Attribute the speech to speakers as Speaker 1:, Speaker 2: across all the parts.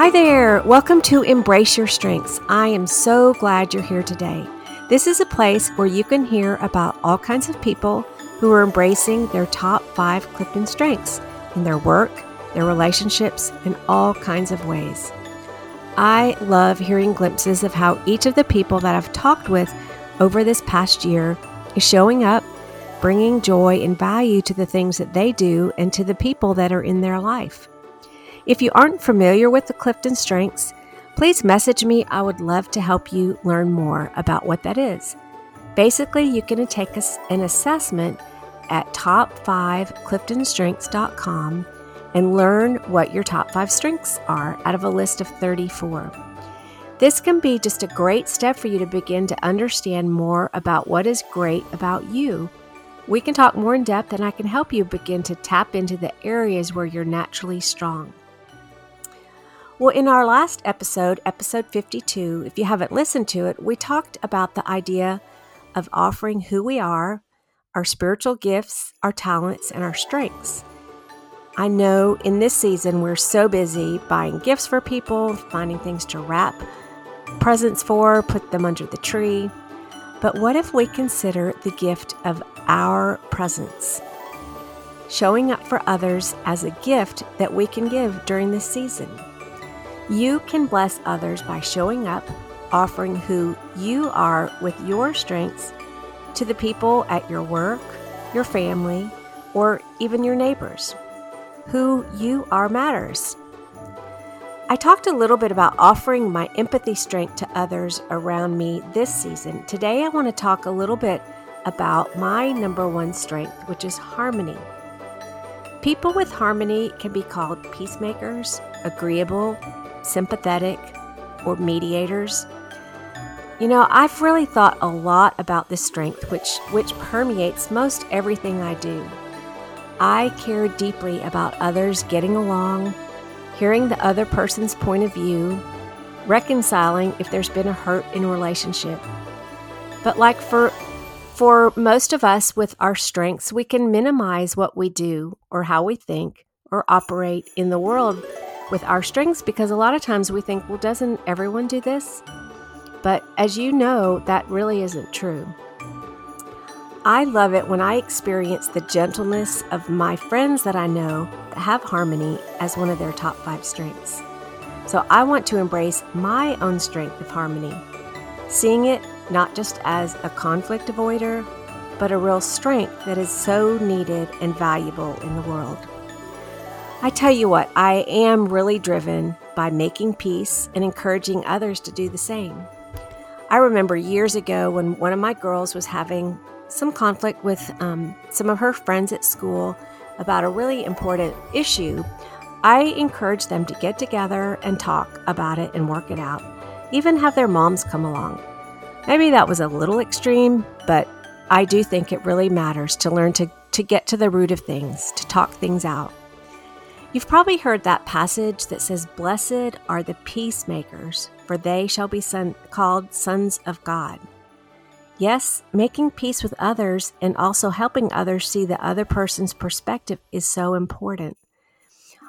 Speaker 1: Hi there. Welcome to Embrace Your Strengths. I am so glad you're here today. This is a place where you can hear about all kinds of people who are embracing their top five Clifton strengths in their work, their relationships, in all kinds of ways. I love hearing glimpses of how each of the people that I've talked with over this past year is showing up, bringing joy and value to the things that they do and to the people that are in their life. If you aren't familiar with the Clifton Strengths, please message me. I would love to help you learn more about what that is. Basically, you can take an assessment at top5cliftonstrengths.com and learn what your top five strengths are out of a list of 34. This can be just a great step for you to begin to understand more about what is great about you. We can talk more in depth and I can help you begin to tap into the areas where you're naturally strong. Well, in our last episode, episode 52, if you haven't listened to it, we talked about the idea of offering who we are, our spiritual gifts, our talents, and our strengths. I know in this season we're so busy buying gifts for people, finding things to wrap presents for, put them under the tree. But what if we consider the gift of our presence? Showing up for others as a gift that we can give during this season. You can bless others by showing up, offering who you are with your strengths to the people at your work, your family, or even your neighbors. Who you are matters. I talked a little bit about offering my empathy strength to others around me this season. Today, I want to talk a little bit about my number one strength, which is harmony. People with harmony can be called peacemakers, agreeable, sympathetic, or mediators. You know, I've really thought a lot about this strength which which permeates most everything I do. I care deeply about others getting along, hearing the other person's point of view, reconciling if there's been a hurt in a relationship. But like for for most of us with our strengths, we can minimize what we do or how we think or operate in the world with our strengths because a lot of times we think, well, doesn't everyone do this? But as you know, that really isn't true. I love it when I experience the gentleness of my friends that I know that have harmony as one of their top five strengths. So I want to embrace my own strength of harmony, seeing it not just as a conflict avoider, but a real strength that is so needed and valuable in the world. I tell you what, I am really driven by making peace and encouraging others to do the same. I remember years ago when one of my girls was having some conflict with um, some of her friends at school about a really important issue. I encouraged them to get together and talk about it and work it out, even have their moms come along. Maybe that was a little extreme, but I do think it really matters to learn to, to get to the root of things, to talk things out. You've probably heard that passage that says, Blessed are the peacemakers, for they shall be son- called sons of God. Yes, making peace with others and also helping others see the other person's perspective is so important.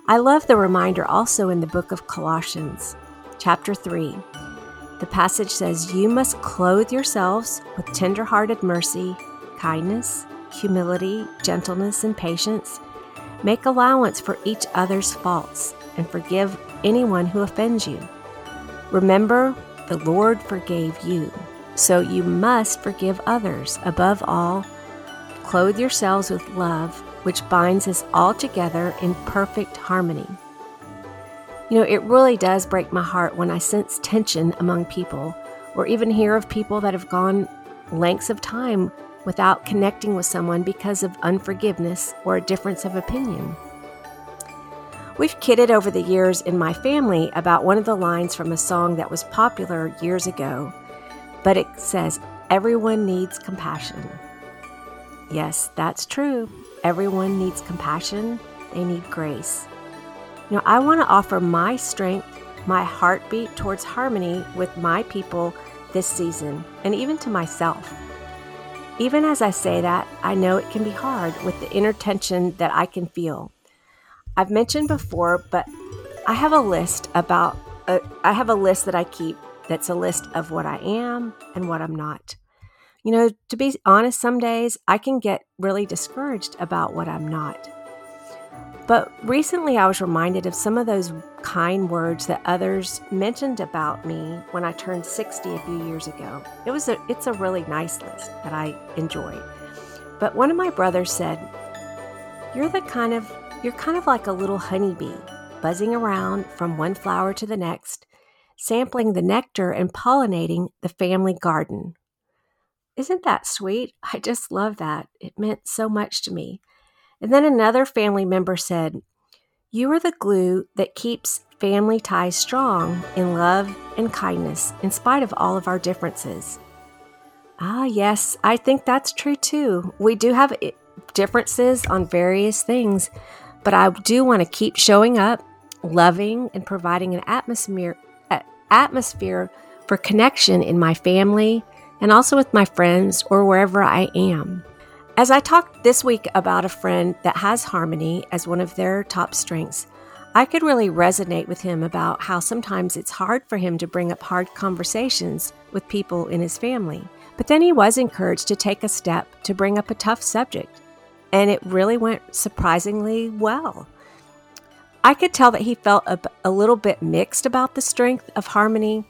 Speaker 1: I love the reminder also in the book of Colossians, chapter 3. The passage says, You must clothe yourselves with tender-hearted mercy, kindness, humility, gentleness, and patience Make allowance for each other's faults and forgive anyone who offends you. Remember, the Lord forgave you, so you must forgive others. Above all, clothe yourselves with love, which binds us all together in perfect harmony. You know, it really does break my heart when I sense tension among people, or even hear of people that have gone lengths of time without connecting with someone because of unforgiveness or a difference of opinion. We've kidded over the years in my family about one of the lines from a song that was popular years ago, but it says, Everyone needs compassion. Yes, that's true. Everyone needs compassion, they need grace. Now, I want to offer my strength, my heartbeat towards harmony with my people this season, and even to myself. Even as I say that, I know it can be hard with the inner tension that I can feel. I've mentioned before, but I have a list about, uh, I have a list that I keep that's a list of what I am and what I'm not. You know, to be honest, some days I can get really discouraged about what I'm not. But recently I was reminded of some of those kind words that others mentioned about me when I turned 60 a few years ago. It was a it's a really nice list that I enjoyed. But one of my brothers said, "You're the kind of you're kind of like a little honeybee, buzzing around from one flower to the next, sampling the nectar and pollinating the family garden." Isn't that sweet? I just love that. It meant so much to me. And then another family member said, You are the glue that keeps family ties strong in love and kindness, in spite of all of our differences. Ah, yes, I think that's true too. We do have eh, differences on various things, but I do want to keep showing up, loving, and providing an atmosphere, atmosphere for connection in my family and also with my friends or wherever I am. As I talked this week about a friend that has harmony as one of their top strengths, I could really resonate with him about how sometimes it's hard for him to bring up hard conversations with people in his family. But then he was encouraged to take a step to bring up a tough subject, and it really went surprisingly well. I could tell that he felt a, a little bit mixed about the strength of harmony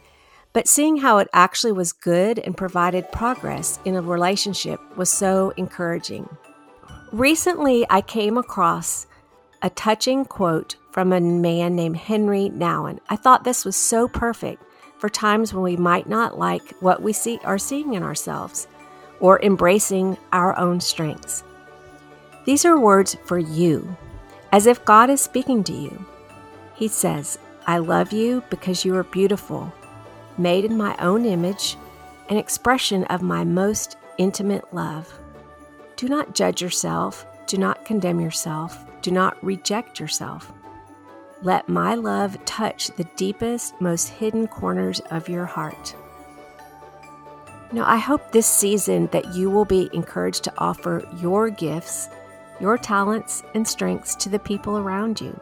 Speaker 1: but seeing how it actually was good and provided progress in a relationship was so encouraging. Recently, I came across a touching quote from a man named Henri Nouwen. I thought this was so perfect for times when we might not like what we see are seeing in ourselves or embracing our own strengths. These are words for you, as if God is speaking to you. He says, I love you because you are beautiful made in my own image, an expression of my most intimate love. Do not judge yourself, do not condemn yourself, do not reject yourself. Let my love touch the deepest, most hidden corners of your heart. Now, I hope this season that you will be encouraged to offer your gifts, your talents, and strengths to the people around you.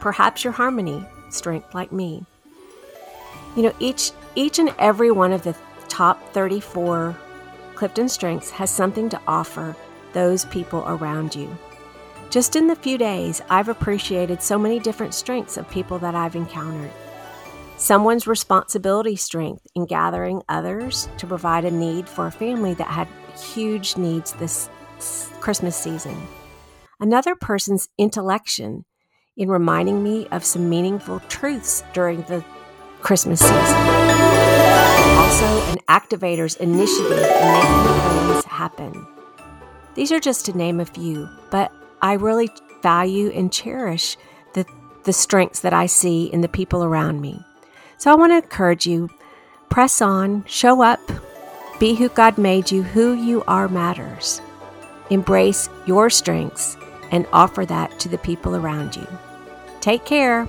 Speaker 1: Perhaps your harmony, strength like me. You know, each each and every one of the top 34 Clifton strengths has something to offer those people around you. Just in the few days, I've appreciated so many different strengths of people that I've encountered. Someone's responsibility strength in gathering others to provide a need for a family that had huge needs this Christmas season. Another person's intellection in reminding me of some meaningful truths during the Christmas season. Also, an activator's initiative in making things happen. These are just to name a few, but I really value and cherish the, the strengths that I see in the people around me. So I want to encourage you press on, show up, be who God made you, who you are matters. Embrace your strengths and offer that to the people around you. Take care.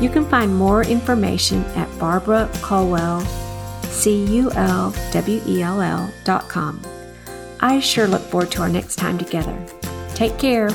Speaker 1: You can find more information at Barbara Culwell, C-U-L-W-E-L-L dot com. I sure look forward to our next time together. Take care.